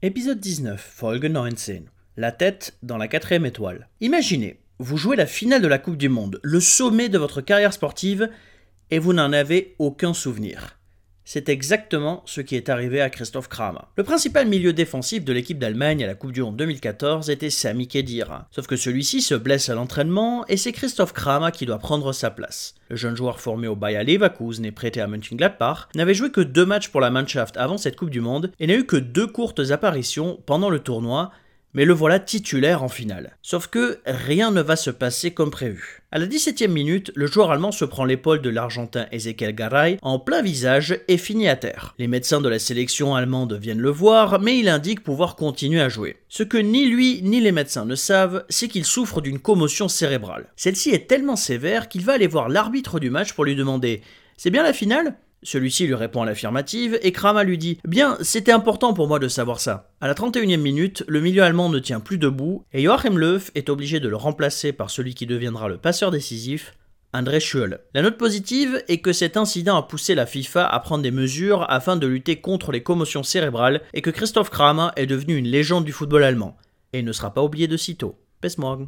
Épisode 19, Folge 19. La tête dans la quatrième étoile. Imaginez, vous jouez la finale de la Coupe du Monde, le sommet de votre carrière sportive, et vous n'en avez aucun souvenir. C'est exactement ce qui est arrivé à Christoph Kramer. Le principal milieu défensif de l'équipe d'Allemagne à la Coupe du Monde 2014 était Sami Khedira. Sauf que celui-ci se blesse à l'entraînement et c'est Christoph Kramer qui doit prendre sa place. Le jeune joueur formé au Bayer Leverkusen et prêté à Mönchengladbach n'avait joué que deux matchs pour la Mannschaft avant cette Coupe du Monde et n'a eu que deux courtes apparitions pendant le tournoi mais le voilà titulaire en finale. Sauf que rien ne va se passer comme prévu. À la 17e minute, le joueur allemand se prend l'épaule de l'Argentin Ezequiel Garay en plein visage et finit à terre. Les médecins de la sélection allemande viennent le voir, mais il indique pouvoir continuer à jouer. Ce que ni lui ni les médecins ne savent, c'est qu'il souffre d'une commotion cérébrale. Celle-ci est tellement sévère qu'il va aller voir l'arbitre du match pour lui demander C'est bien la finale? Celui-ci lui répond à l'affirmative et Krama lui dit Bien, c'était important pour moi de savoir ça. À la 31e minute, le milieu allemand ne tient plus debout et Joachim Löw est obligé de le remplacer par celui qui deviendra le passeur décisif, André Schüll. La note positive est que cet incident a poussé la FIFA à prendre des mesures afin de lutter contre les commotions cérébrales et que Christoph Kramer est devenu une légende du football allemand. Et il ne sera pas oublié de sitôt. Bis morgen.